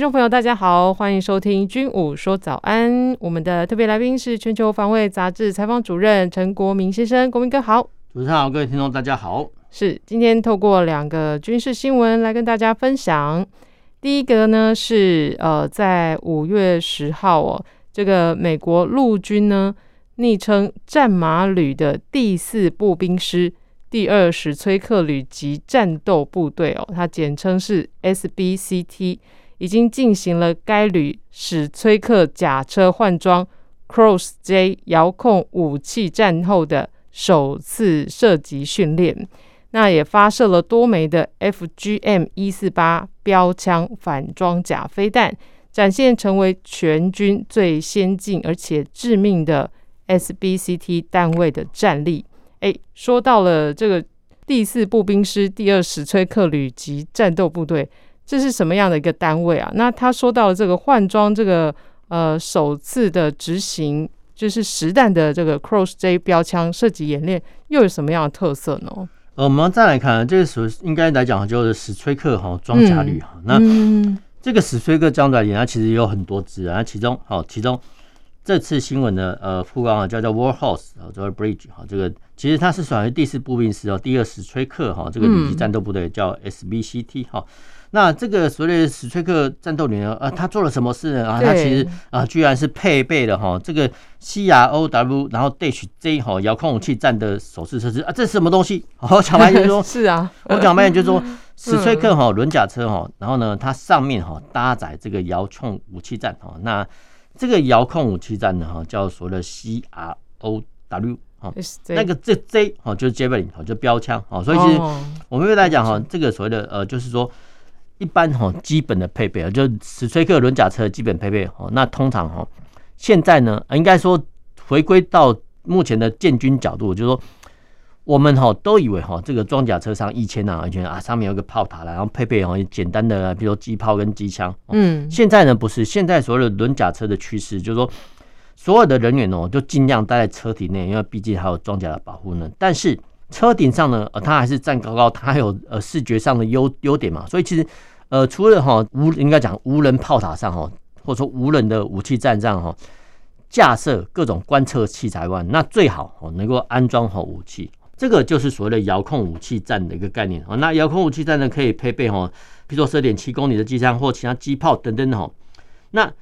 听众朋友，大家好，欢迎收听《军武说早安》。我们的特别来宾是《全球防卫杂志》采访主任陈国明先生，国明哥好。主持人好，各位听众大家好。是今天透过两个军事新闻来跟大家分享。第一个呢是呃，在五月十号哦，这个美国陆军呢，昵称战马旅的第四步兵师第二史崔克旅级战斗部队哦，它简称是 SBCT，已经进行了该旅史崔克甲车换装 Cross J 遥控武器战后的首次射击训练。那也发射了多枚的 FGM 一四八标枪反装甲飞弹，展现成为全军最先进而且致命的 SBCT 单位的战力。诶，说到了这个第四步兵师第二史崔克旅级战斗部队，这是什么样的一个单位啊？那他说到了这个换装这个呃首次的执行，就是实弹的这个 Cross J 标枪射击演练，又有什么样的特色呢？呃，我们再来看，这个属应该来讲就是史崔克哈装甲旅哈。那这个史崔克装甲旅它其实有很多支啊，其中好，其中这次新闻的呃副官啊叫叫 Warhorse 啊，叫 Bridge 哈，这个其实它是属于第四步兵师哦，第二史崔克哈这个旅级战斗部队叫 SBCT 哈。那这个所谓的史崔克战斗连啊，他做了什么事呢？啊，他其实啊，居然是配备了哈这个 CROW，然后 Dash J 哈遥控武器站的手势测试啊，这是什么东西？我讲白 就是说，是啊，我讲白就是说，史崔克哈轮甲车哈，然后呢，它上面哈搭载这个遥控武器站哈，那这个遥控武器站呢哈叫所谓的 CROW 哈，那个这 J 哈就是 Javelin 哈就标枪哈，所以其实我们一般来讲哈，这个所谓的呃就是说。一般哈基本的配备啊，就史崔克轮甲车的基本配备哦。那通常哈，现在呢，应该说回归到目前的建军角度，就是说我们哈都以为哈这个装甲车上一千啊，一千啊上面有个炮塔，然后配备哈简单的，比如说机炮跟机枪。嗯，现在呢不是，现在所有的轮甲车的趋势就是说，所有的人员哦就尽量待在车体内，因为毕竟还有装甲的保护呢。但是车顶上呢，呃，它还是站高高，它还有呃视觉上的优优点嘛，所以其实。呃，除了哈无应该讲无人炮塔上哈，或者说无人的武器站上哈，架设各种观测器材外，那最好哦能够安装好武器，这个就是所谓的遥控武器站的一个概念啊。那遥控武器站呢，可以配备哈，比如说十二点七公里的机枪或其他机炮等等的哈。那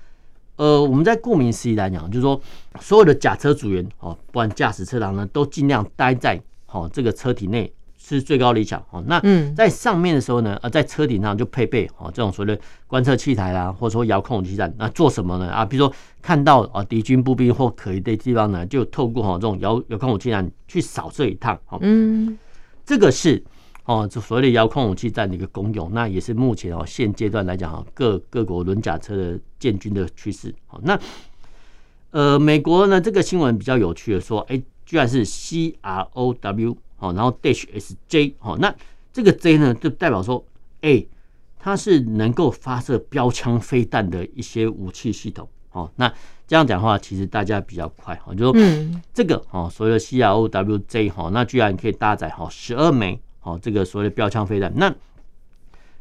呃，我们在顾名思义来讲，就是说所有的甲车组员哦，不管驾驶车长呢，都尽量待在好这个车体内。是最高理想哦。那在上面的时候呢，呃，在车顶上就配备哦这种所谓的观测器材啦，或者说遥控武器站。那做什么呢？啊，比如说看到啊敌军步兵或可疑的地方呢，就透过哈这种遥遥控武器站去扫射一趟。嗯，这个是哦，就所谓的遥控武器站的一个功用。那也是目前哦现阶段来讲哈，各各国轮甲车的建军的趋势。好，那呃，美国呢这个新闻比较有趣的说，哎，居然是 C R O W。好，然后 Dash S J，好，那这个 J 呢，就代表说，哎，它是能够发射标枪飞弹的一些武器系统。好，那这样讲的话，其实大家比较快，哈，就说这个，哦，所谓的 C R O W J，哈，那居然可以搭载哈十二枚，好，这个所谓的标枪飞弹。那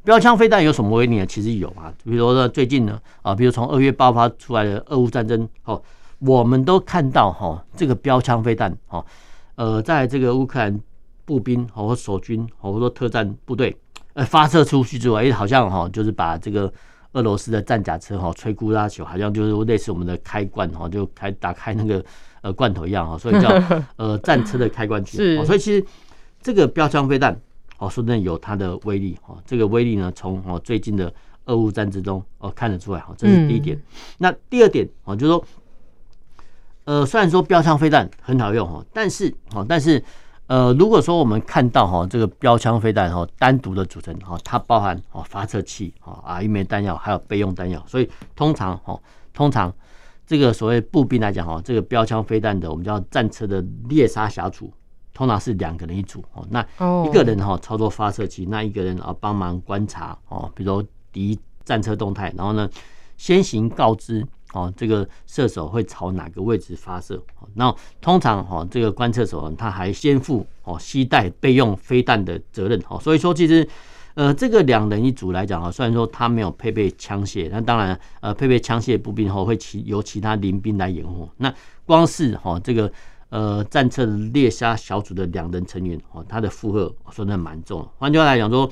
标枪飞弹有什么威力呢？其实有啊，比如说呢，最近呢，啊，比如从二月爆发出来的俄乌战争，哦，我们都看到哈，这个标枪飞弹，哦。呃，在这个乌克兰步兵和守军，或者说特战部队，呃，发射出去之后，哎，好像哈，就是把这个俄罗斯的战甲车哈摧枯拉朽，好像就是类似我们的开罐哈，就开打开那个呃罐头一样哈，所以叫 呃战车的开关器。所以其实这个标枪飞弹哦，说真的有它的威力哈，这个威力呢，从哦最近的俄乌战争中哦看得出来哈，这是第一点。那第二点哦，就是说。呃，虽然说标枪飞弹很好用哈，但是哦，但是呃，如果说我们看到哈这个标枪飞弹哈单独的组成哈，它包含哦发射器哈啊一枚弹药，还有备用弹药，所以通常哈通常这个所谓步兵来讲哈，这个标枪飞弹的我们叫战车的猎杀小组，通常是两个人一组哦。那一个人哈操作发射器，那一个人啊帮忙观察哦，比如敌战车动态，然后呢先行告知哦，这个射手会朝哪个位置发射。那通常哈这个观测手他还先负哦携带备用飞弹的责任哦。所以说其实呃这个两人一组来讲啊，虽然说他没有配备枪械，那当然呃配备枪械步兵后会其由其他临兵来掩护。那光是哈这个。呃，战车猎杀小组的两人成员哦，他的负荷说的蛮重。换句话来讲说，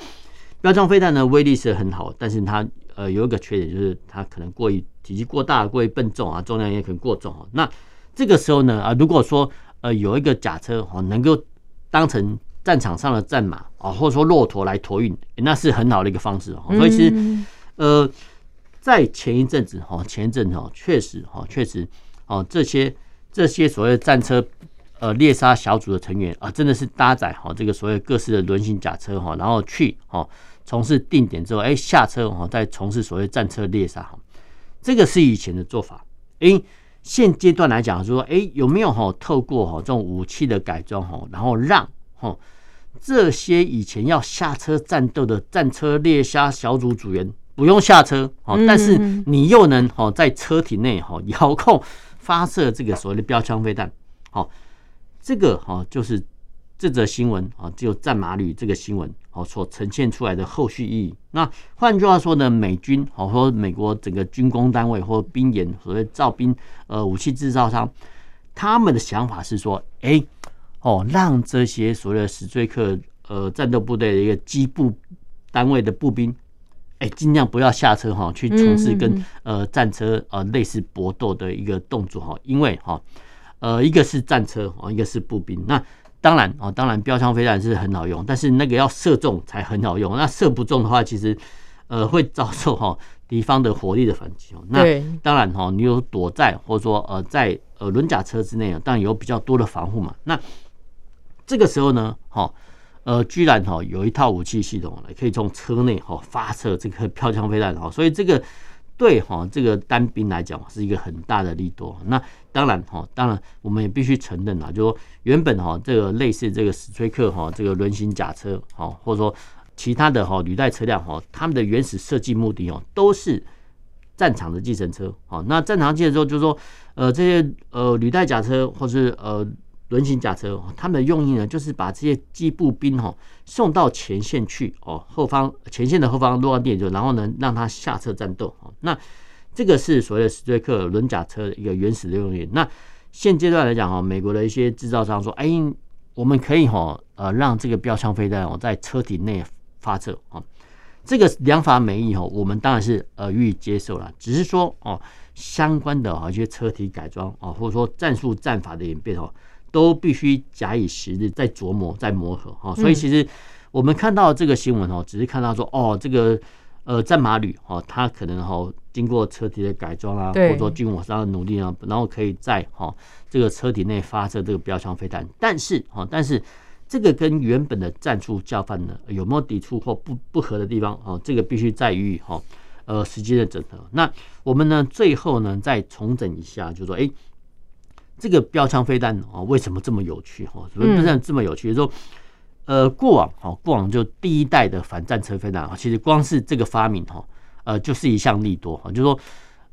标枪飞弹呢威力是很好，但是它呃有一个缺点，就是它可能过于体积过大，过于笨重啊，重量也可能过重啊。那这个时候呢啊，如果说呃有一个甲车哦能够当成战场上的战马啊，或者说骆驼来托运，那是很好的一个方式哦。所以其实呃，在前一阵子哈，前一阵子哦，确实哈，确实哦这些。这些所谓战车，呃，猎杀小组的成员啊，真的是搭载哈这个所谓各式的轮型甲车哈，然后去哈从事定点之后，哎下车哦再从事所谓战车猎杀哈，这个是以前的做法。哎，现阶段来讲说，哎有没有哈透过哈这种武器的改装哈，然后让哈这些以前要下车战斗的战车猎杀小组组员不用下车哈，但是你又能哈在车体内哈遥控。发射这个所谓的标枪飞弹，好，这个哈就是这则新闻啊，只有战马旅这个新闻哦所呈现出来的后续意义。那换句话说呢，美军好说美国整个军工单位或兵研所谓造兵呃武器制造商，他们的想法是说，哎哦，让这些所谓的史崔克呃战斗部队的一个机部单位的步兵。哎，尽量不要下车哈，去从事跟呃战车呃类似搏斗的一个动作哈，因为哈呃一个是战车哦，一个是步兵。那当然哦，当然标枪飞弹是很好用，但是那个要射中才很好用。那射不中的话，其实呃会遭受哈敌方的火力的反击。那当然哈，你有躲在或者说呃在呃轮甲车之内啊，当然有比较多的防护嘛。那这个时候呢，哈。呃，居然哈有一套武器系统来可以从车内哈发射这个标枪飞弹哈，所以这个对哈这个单兵来讲是一个很大的利多。那当然哈，当然我们也必须承认啊，就说原本哈这个类似这个史崔克哈这个轮型甲车哈，或者说其他的哈履带车辆哈，他们的原始设计目的哦都是战场的计程车。好，那战场计程车就是说呃这些呃履带甲车或是呃。轮型甲车，他们的用意呢，就是把这些机步兵哈送到前线去哦，后方前线的后方落地点，然后呢让他下车战斗。那这个是所谓的史瑞克轮甲车的一个原始的用意。那现阶段来讲哈，美国的一些制造商说，哎，我们可以哈呃让这个标枪飞弹哦在车体内发射啊，这个良法美意哈，我们当然是呃予以接受了。只是说哦相关的啊一些车体改装啊，或者说战术战法的演变哦。都必须假以时日，再琢磨、再磨合哈。所以其实我们看到这个新闻哦，只是看到说哦，这个呃战马旅哦，它可能哈经过车体的改装啊，或者说军火商的努力啊，然后可以在哈这个车体内发射这个标枪飞弹。但是哈，但是这个跟原本的战术教范呢有没有抵触或不不合的地方哦？这个必须在于哈呃时间的整合。那我们呢最后呢再重整一下，就说哎。这个标枪飞弹啊，为什么这么有趣哈？为什么这么有趣？就是说，呃，过往哈，过往就第一代的反战车飞弹啊，其实光是这个发明哈，呃，就是一项利多哈。就是说，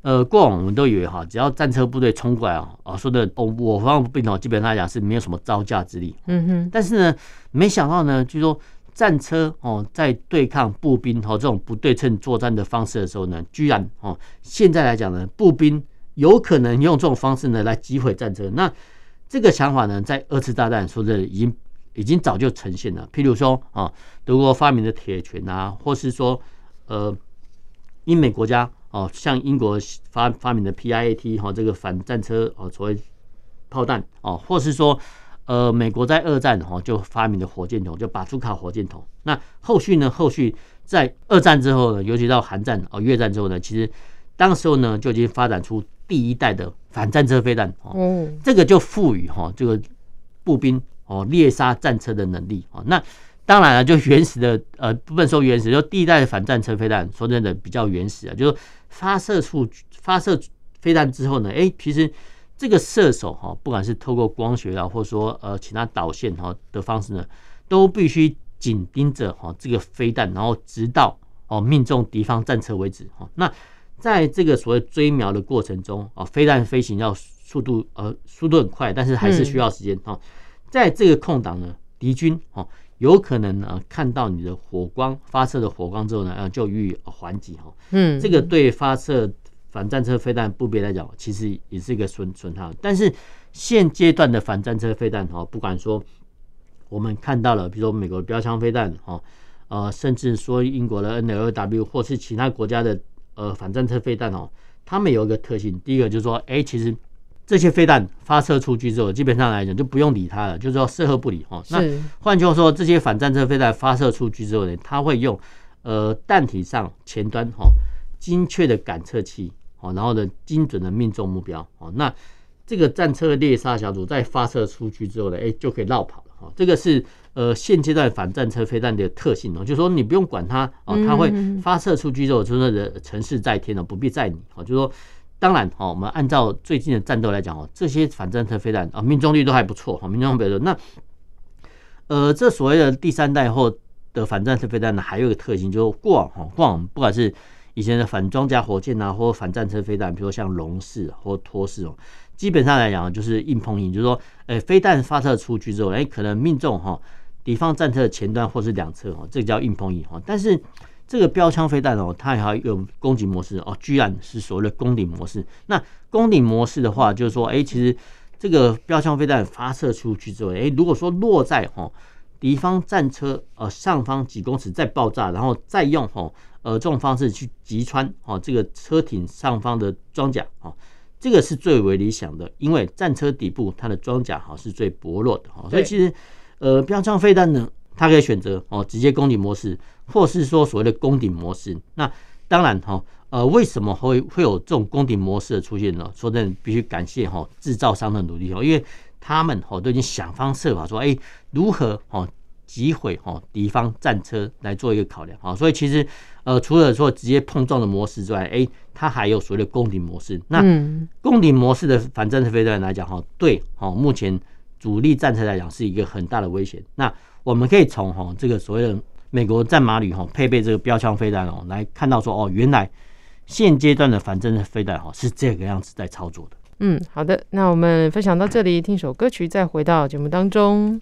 呃，过往我们都以为哈，只要战车部队冲过来啊，啊，说的我我方兵哦，基本上来讲是没有什么招架之力。嗯哼。但是呢，没想到呢，就是说战车哦，在对抗步兵和这种不对称作战的方式的时候呢，居然哦，现在来讲呢，步兵。有可能用这种方式呢来击毁战车，那这个想法呢，在二次大战说的已经已经早就呈现了。譬如说啊，德国发明的铁拳啊，或是说呃，英美国家哦，像英国发发明的 PIAT 哈，这个反战车哦，所谓炮弹哦，或是说呃，美国在二战哈就发明的火箭筒，就巴祖卡火箭筒。那后续呢，后续在二战之后呢，尤其到韩战哦、越战之后呢，其实当时候呢就已经发展出。第一代的反战车飞弹哦，这个就赋予哈这个步兵哦猎杀战车的能力哦。那当然了，就原始的呃不能说原始，就第一代的反战车飞弹说真的比较原始啊，就是发射出发射飞弹之后呢，哎，其实这个射手哈，不管是透过光学啊，或者说呃其他导线哈的方式呢，都必须紧盯着哈这个飞弹，然后直到哦命中敌方战车为止哈。那在这个所谓追瞄的过程中啊，飞弹飞行要速度呃速度很快，但是还是需要时间哈。在这个空档呢，敌军哦有可能呢看到你的火光发射的火光之后呢，就予以还击哈。嗯，这个对发射反战车飞弹部队来讲，其实也是一个损损耗。但是现阶段的反战车飞弹哈，不管说我们看到了，比如说美国的标枪飞弹哈，呃，甚至说英国的 NLW 或是其他国家的。呃，反战车飞弹哦，它们有一个特性，第一个就是说，哎、欸，其实这些飞弹发射出去之后，基本上来讲就不用理它了，就是说射后不理哈。那换句话说，这些反战车飞弹发射出去之后呢，它会用呃弹体上前端哈精确的感测器哦，然后呢精准的命中目标哦。那这个战车猎杀小组在发射出去之后呢，哎、欸，就可以绕跑了哈。这个是。呃，现阶段反战车飞弹的特性哦，就是说你不用管它哦，它会发射出去之后，就是的成事在天了，不必在你哦。就是说，当然哦，我们按照最近的战斗来讲哦，这些反战车飞弹啊，命中率都还不错哈，命中比如说那呃，这所谓的第三代后的反战车飞弹呢，还有一个特性，就是过往哈，过往不管是以前的反装甲火箭呐，或反战车飞弹，比如说像龙式或托式哦，基本上来讲就是硬碰硬，就是说，哎，飞弹发射出去之后，哎，可能命中哈。敌方战车的前端或是两侧哦，这个叫硬碰硬哈。但是这个标枪飞弹哦，它还有攻击模式哦，居然是所谓的攻顶模式。那攻顶模式的话，就是说，哎，其实这个标枪飞弹发射出去之后，哎，如果说落在哈敌方战车呃上方几公尺再爆炸，然后再用哈呃这种方式去击穿哦这个车顶上方的装甲哦，这个是最为理想的，因为战车底部它的装甲哈是最薄弱的哈，所以其实。呃，标枪飞弹呢，它可以选择哦，直接攻顶模式，或是说所谓的攻顶模式。那当然哈，呃，为什么会会有这种攻顶模式的出现呢？说真的，必须感谢哈制造商的努力哦，因为他们哦都已经想方设法说，哎，如何哦击毁哦敌方战车来做一个考量啊。所以其实呃，除了说直接碰撞的模式之外，哎，它还有所谓的攻顶模式。那攻顶模式的反战车飞弹来讲哈，对哦，目前。主力战车来讲是一个很大的威胁。那我们可以从哈这个所谓的美国战马旅哈配备这个标枪飞弹哦来看到说哦，原来现阶段的反侦的飞弹哈是这个样子在操作的。嗯，好的，那我们分享到这里，听首歌曲，再回到节目当中。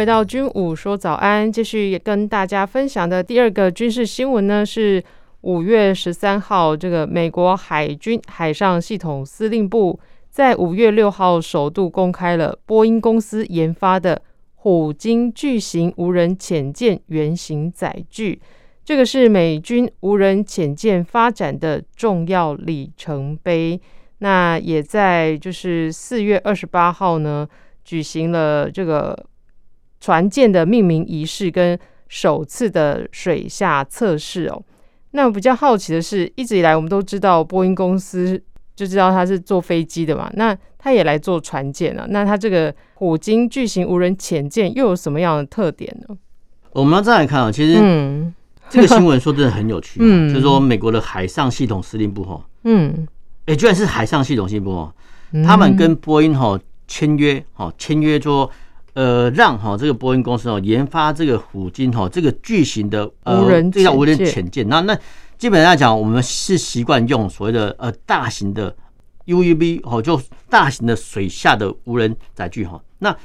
回到军武说早安，继续跟大家分享的第二个军事新闻呢，是五月十三号，这个美国海军海上系统司令部在五月六号首度公开了波音公司研发的虎鲸巨型无人潜舰原型载具，这个是美军无人潜舰发展的重要里程碑。那也在就是四月二十八号呢，举行了这个。船舰的命名仪式跟首次的水下测试哦，那我比较好奇的是，一直以来我们都知道波音公司就知道它是坐飞机的嘛，那它也来做船舰了，那它这个虎鲸巨型无人潜舰又有什么样的特点呢？我们要再来看啊，其实嗯，这个新闻说真的很有趣，嗯，就是说美国的海上系统司令部哈，嗯，哎，居然是海上系统司令部哦，他们跟波音哈签约哈，签约说。呃，让哈这个波音公司哦研发这个虎鲸哈这个巨型的无人这叫无人潜舰。那那基本上来讲，我们是习惯用所谓的呃大型的 UUV 哦，就大型的水下的无人载具哈。那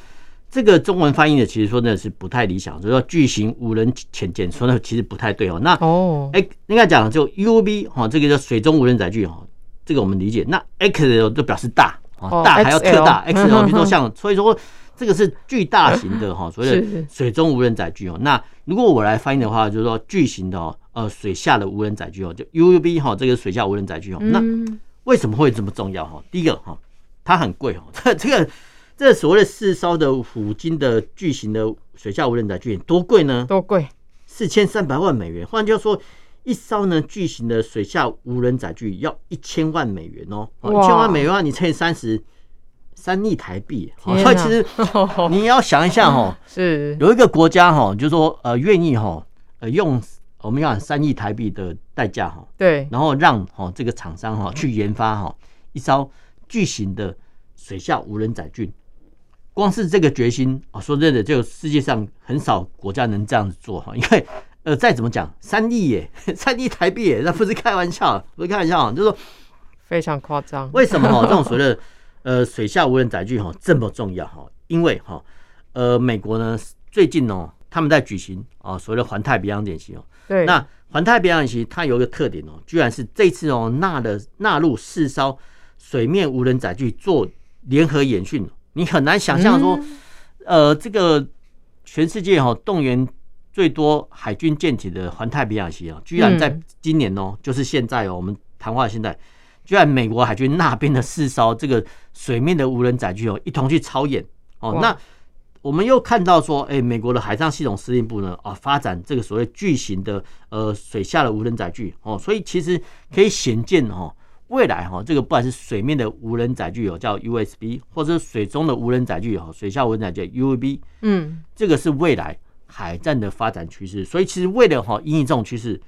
这个中文翻译的其实说的是不太理想，就是说巨型无人潜舰说的其实不太对哦。那哦，哎，应该讲就 UUV 哈，这个叫水中无人载具哈，这个我们理解。那 X 就表示大啊，大还要特大 XL，比如说像，所以说这个是巨大型的哈，所谓的水中无人载具哦。那如果我来翻译的话，就是说巨型的哦，呃，水下的无人载具哦，就 UUB 哈，这个水下无人载具哦。那为什么会这么重要哈？第一个哈，它很贵哦，这 这个这所谓的四艘的虎鲸的巨型的水下无人载具多贵呢？多贵？四千三百万美元。换句话说。一艘呢巨型的水下无人载具要一千万美元哦，一千万美元你乘以三十，三亿台币。所以其实 你要想一下哈，是有一个国家哈，就是说呃愿意哈呃用我们讲三亿台币的代价哈，对，然后让哈这个厂商哈去研发哈一艘巨型的水下无人载具，光是这个决心啊，说真的，就世界上很少国家能这样子做哈，因为。呃，再怎么讲，三亿耶，三亿台币耶，那不是开玩笑，不是开玩笑，就是说非常夸张。为什么哈这种所谓的呃水下无人载具哈这么重要哈？因为哈呃美国呢最近哦他们在举行啊所谓的环太平洋演习哦。对。那环太平洋演习它有一个特点哦，居然是这次哦纳了纳入四艘水面无人载具做联合演训，你很难想象说呃这个全世界哈动员。最多海军舰艇的环太平洋演习啊，居然在今年哦，就是现在哦，我们谈话现在，居然美国海军那边的四艘这个水面的无人载具哦，一同去操演哦。那我们又看到说，哎，美国的海上系统司令部呢啊，发展这个所谓巨型的呃水下的无人载具哦，所以其实可以显见哦，未来哈这个不管是水面的无人载具有叫 USB，或者是水中的无人载具哦，水下无人载具 UAV，嗯，这个是未来。海战的发展趋势，所以其实为了哈应应这种趋势，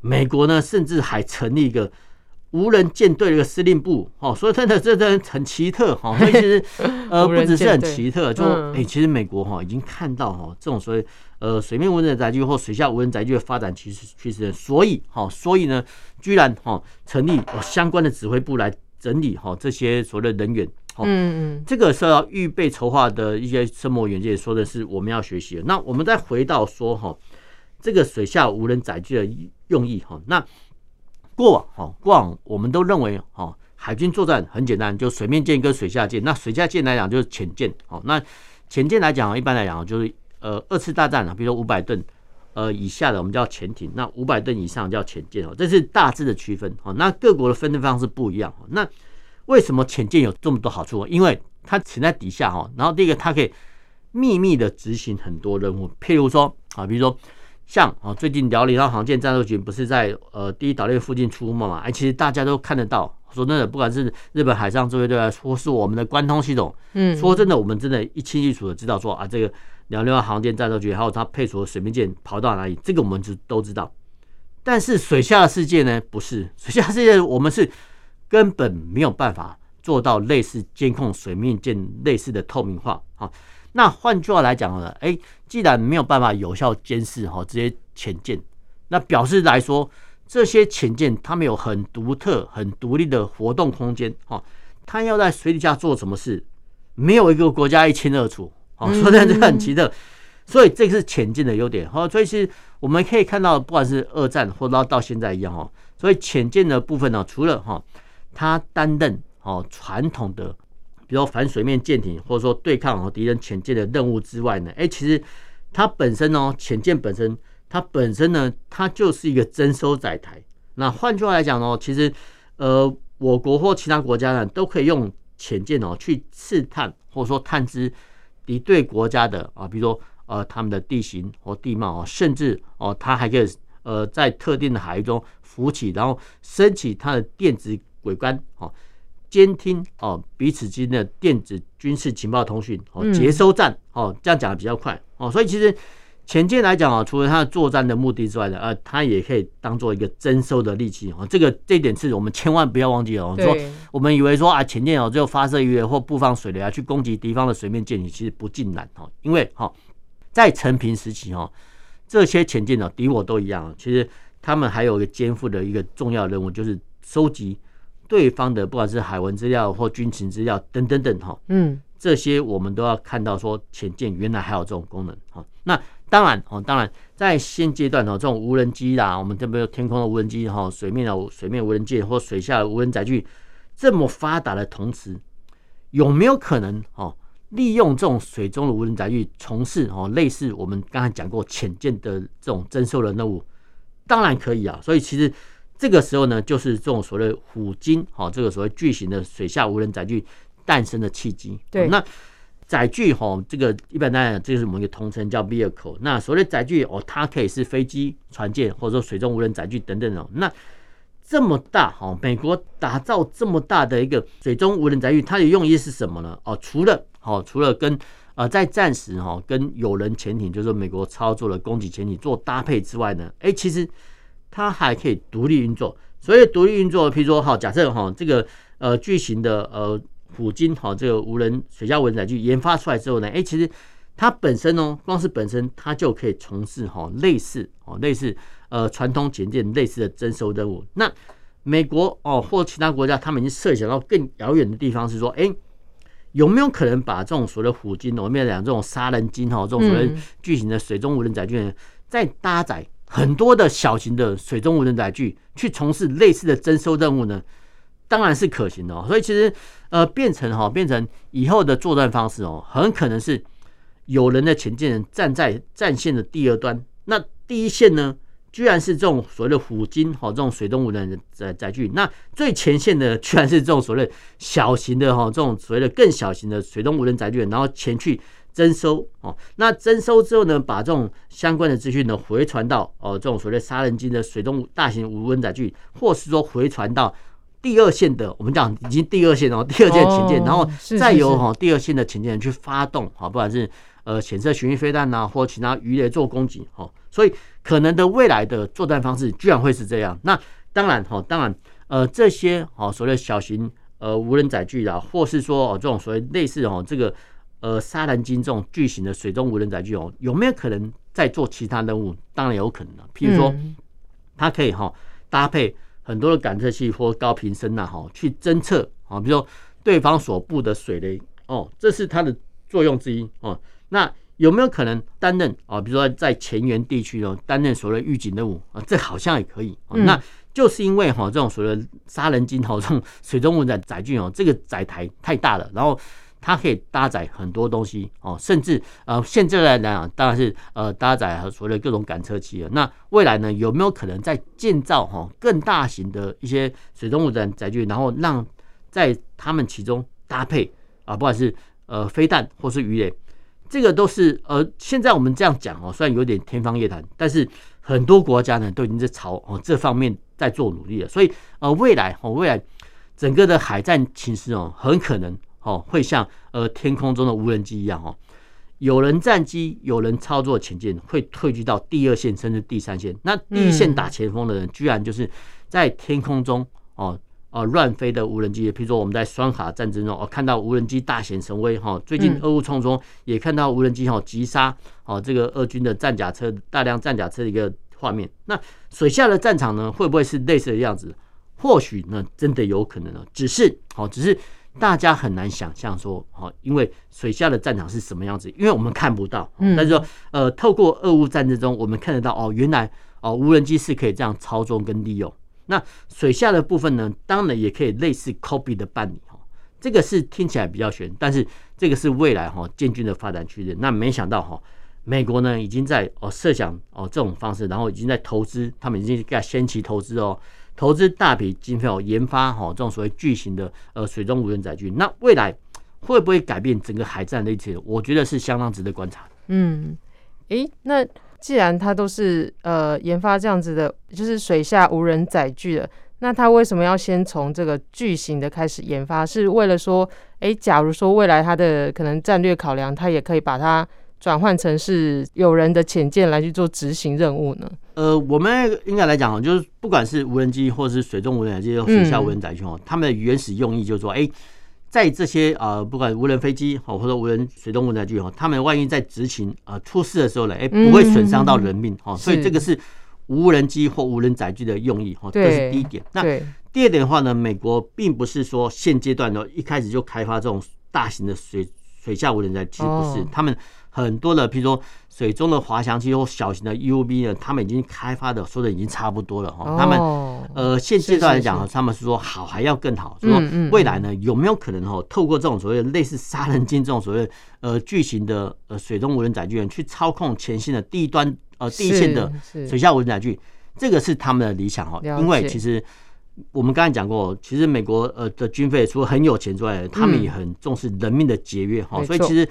美国呢甚至还成立一个无人舰队的一个司令部哦，所以真的这真的很奇特哈。所以其实呃不只是很奇特，就哎其实美国哈已经看到哈这种所谓呃水面无人载具或水下无人载具的发展趋势趋势，所以哈所以呢居然哈成立相关的指挥部来整理哈这些所谓的人员。嗯嗯，这个是要预备筹划的一些深谋远见，说的是我们要学习的。那我们再回到说哈，这个水下无人载具的用意哈。那过往哈，过往我们都认为哈，海军作战很简单，就水面舰跟水下舰。那水下舰来讲就是潜舰哦。那潜舰来讲，一般来讲就是呃二次大战啊，比如说五百吨呃以下的我们叫潜艇，那五百吨以上叫潜舰哦。这是大致的区分哦。那各国的分的方式不一样。那为什么潜舰有这么多好处？因为它潜在底下哈，然后第一个它可以秘密的执行很多任务，譬如说啊，比如说像啊，最近辽宁号航舰战斗群不是在呃第一岛链附近出没嘛？哎，其实大家都看得到。说真的，不管是日本海上自卫队来说，是我们的关通系统，嗯，说真的，我们真的，一清一楚的知道说啊，这个辽宁号航舰战斗群还有它配属的水面舰跑到哪里，这个我们就都知道。但是水下的世界呢，不是水下世界，我们是。根本没有办法做到类似监控水面舰类似的透明化啊。那换句话来讲呢，哎，既然没有办法有效监视哈这些潜舰，那表示来说，这些潜舰它们有很独特、很独立的活动空间哈。它要在水底下做什么事，没有一个国家一清二楚啊。说的这很奇特，所以这个是潜舰的优点哈。所以是我们可以看到，不管是二战或者到到现在一样哈。所以潜舰的部分呢，除了哈。它担任哦传统的，比如反水面舰艇，或者说对抗哦敌人潜舰的任务之外呢，哎，其实它本身哦潜舰本身，它本身呢，它就是一个侦收载台。那换句话来讲哦，其实呃，我国或其他国家呢，都可以用潜舰哦去刺探或者说探知敌对国家的啊，比如说呃他们的地形或地貌啊，甚至哦，它还可以呃在特定的海域中浮起，然后升起它的电子。桅杆哦，监听哦，彼此之间的电子军事情报通讯哦，接收站哦，这样讲的比较快哦，所以其实潜舰来讲啊，除了它的作战的目的之外呢，呃，它也可以当做一个征收的利器哦。这个这一点是我们千万不要忘记哦。说我们以为说啊，潜舰哦，只有发射鱼雷或布放水雷啊，去攻击敌方的水面舰艇，其实不尽然哦。因为哈，在成平时期哈，这些潜舰呢，敌我都一样，其实他们还有一个肩负的一个重要任务，就是收集。对方的不管是海文资料或军情资料等等等哈，嗯，这些我们都要看到说潜舰原来还有这种功能哈。那当然哦，当然在现阶段哦，这种无人机啦，我们这边有天空的无人机哈，水面的水面无人舰或水下的无人载具这么发达的同时，有没有可能哦，利用这种水中的无人载具从事哦类似我们刚才讲过潜舰的这种侦搜的任务？当然可以啊。所以其实这个时候呢，就是这种所谓虎鲸哦，这个所谓巨型的水下无人载具诞生的契机。对，那载具哈，这个一般来讲，这个是我们一个统称叫 vehicle。那所谓载具哦，它可以是飞机、船舰，或者说水中无人载具等等哦。那这么大哈，美国打造这么大的一个水中无人载具，它的用意是什么呢？哦，除了哦，除了跟呃在战时哈跟有人潜艇，就是美国操作的攻击潜艇做搭配之外呢，哎，其实它还可以独立运作。所以独立运作，譬如说哈，假设哈这个呃巨型的呃虎鲸哈这个无人水下无人载具研发出来之后呢，哎，其实它本身哦，光是本身它就可以从事哈类似哦类似。呃，传统潜舰类似的征收任务，那美国哦或其他国家，他们已经设想到更遥远的地方，是说，哎，有没有可能把这种所谓的虎鲸，我们讲这种杀人鲸哈，这种所谓巨型的水中无人载具，再搭载很多的小型的水中无人载具去从事类似的征收任务呢？当然是可行的哦。所以其实呃，变成哈，变成以后的作战方式哦，很可能是有人的前进人站在战线的第二端，那第一线呢？居然是这种所谓的虎鲸哈，这种水中无人载载具。那最前线的居然是这种所谓小型的哈，这种所谓的更小型的水中无人载具，然后前去侦搜哦。那征收之后呢，把这种相关的资讯呢回传到哦这种所谓杀人鲸的水中大型无人载具，或是说回传到第二线的，我们讲已经第二线哦，第二线潜舰，然后再由哈第二线的潜舰人去发动哈，不管是呃潜射巡弋飞弹呐，或其他鱼雷做攻击哈，所以。可能的未来的作战方式居然会是这样，那当然哈，当然呃这些哦所谓小型呃无人载具啊，或是说哦这种所谓类似哦这个呃杀人鲸这种巨型的水中无人载具哦，有没有可能在做其他任务？当然有可能了，譬如说它可以哈搭配很多的感测器或高频声呐哈去侦测啊，比如说对方所布的水雷哦，这是它的作用之一哦，那。有没有可能担任啊？比如说在前沿地区哦，担任所谓预警任务啊，这好像也可以。那就是因为哈，这种所谓杀人鲸哈，这种水中无人载具哦，这个载台太大了，然后它可以搭载很多东西哦，甚至呃，现在来讲当然是呃搭载所谓的各种感测器了。那未来呢，有没有可能在建造哈更大型的一些水中物的载具，然后让在他们其中搭配啊，不管是呃飞弹或是鱼雷？这个都是呃，现在我们这样讲哦，虽然有点天方夜谭，但是很多国家呢都已经在朝哦这方面在做努力了。所以呃，未来哦，未来整个的海战情势哦，很可能哦会像呃天空中的无人机一样哦，有人战机、有人操作前进会退居到第二线甚至第三线。那第一线打前锋的人，居然就是在天空中哦。哦，乱飞的无人机，譬如说我们在双卡战争中，哦，看到无人机大显神威哈。最近俄乌冲中也看到无人机哈击杀哦这个俄军的战甲车，大量战甲车的一个画面。那水下的战场呢，会不会是类似的样子？或许呢，真的有可能呢。只是哦，只是大家很难想象说哦，因为水下的战场是什么样子，因为我们看不到。但是说呃，透过俄乌战争中，我们看得到哦，原来哦无人机是可以这样操纵跟利用。那水下的部分呢，当然也可以类似 copy 的办理哈，这个是听起来比较悬，但是这个是未来哈建军的发展趋势。那没想到哈，美国呢已经在哦设想哦这种方式，然后已经在投资，他们已经在先期投资哦，投资大笔经费哦研发哈这种所谓巨型的呃水中无人载具。那未来会不会改变整个海战的一切？我觉得是相当值得观察。嗯，诶，那。既然它都是呃研发这样子的，就是水下无人载具的，那它为什么要先从这个巨型的开始研发？是为了说，哎、欸，假如说未来它的可能战略考量，它也可以把它转换成是有人的潜舰来去做执行任务呢？呃，我们应该来讲，就是不管是无人机或是水中无人载具、水下无人载具哦，他们的原始用意就是说，哎、欸。在这些啊，不管无人飞机或者无人水中无人载具哦，他们万一在执行啊出事的时候呢，哎，不会损伤到人命哈，所以这个是无人机或无人载具的用意哈，这是第一点。那第二点的话呢，美国并不是说现阶段呢一开始就开发这种大型的水水下无人载具，其实不是，哦、他们很多的，譬如说水中的滑翔机或小型的 UV 呢，他们已经开发的说的已经差不多了哈。哦、他们呃现阶段来讲哈，他们是说好还要更好，说未来呢有没有可能哈，透过这种所谓的类似杀人鲸这种所谓呃巨型的呃水中无人载具去操控前线的第一端呃第一线的水下无人载具，这个是他们的理想哈，因为其实。我们刚才讲过，其实美国呃的军费除了很有钱之外，他们也很重视人命的节约哈，所以其实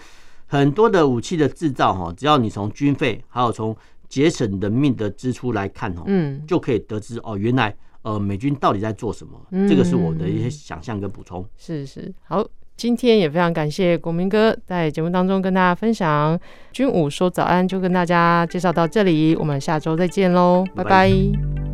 很多的武器的制造哈，只要你从军费还有从节省人命的支出来看哈，嗯，就可以得知哦，原来呃美军到底在做什么，这个是我的一些想象跟补充。是是，好，今天也非常感谢国民哥在节目当中跟大家分享军武说早安，就跟大家介绍到这里，我们下周再见喽，拜拜。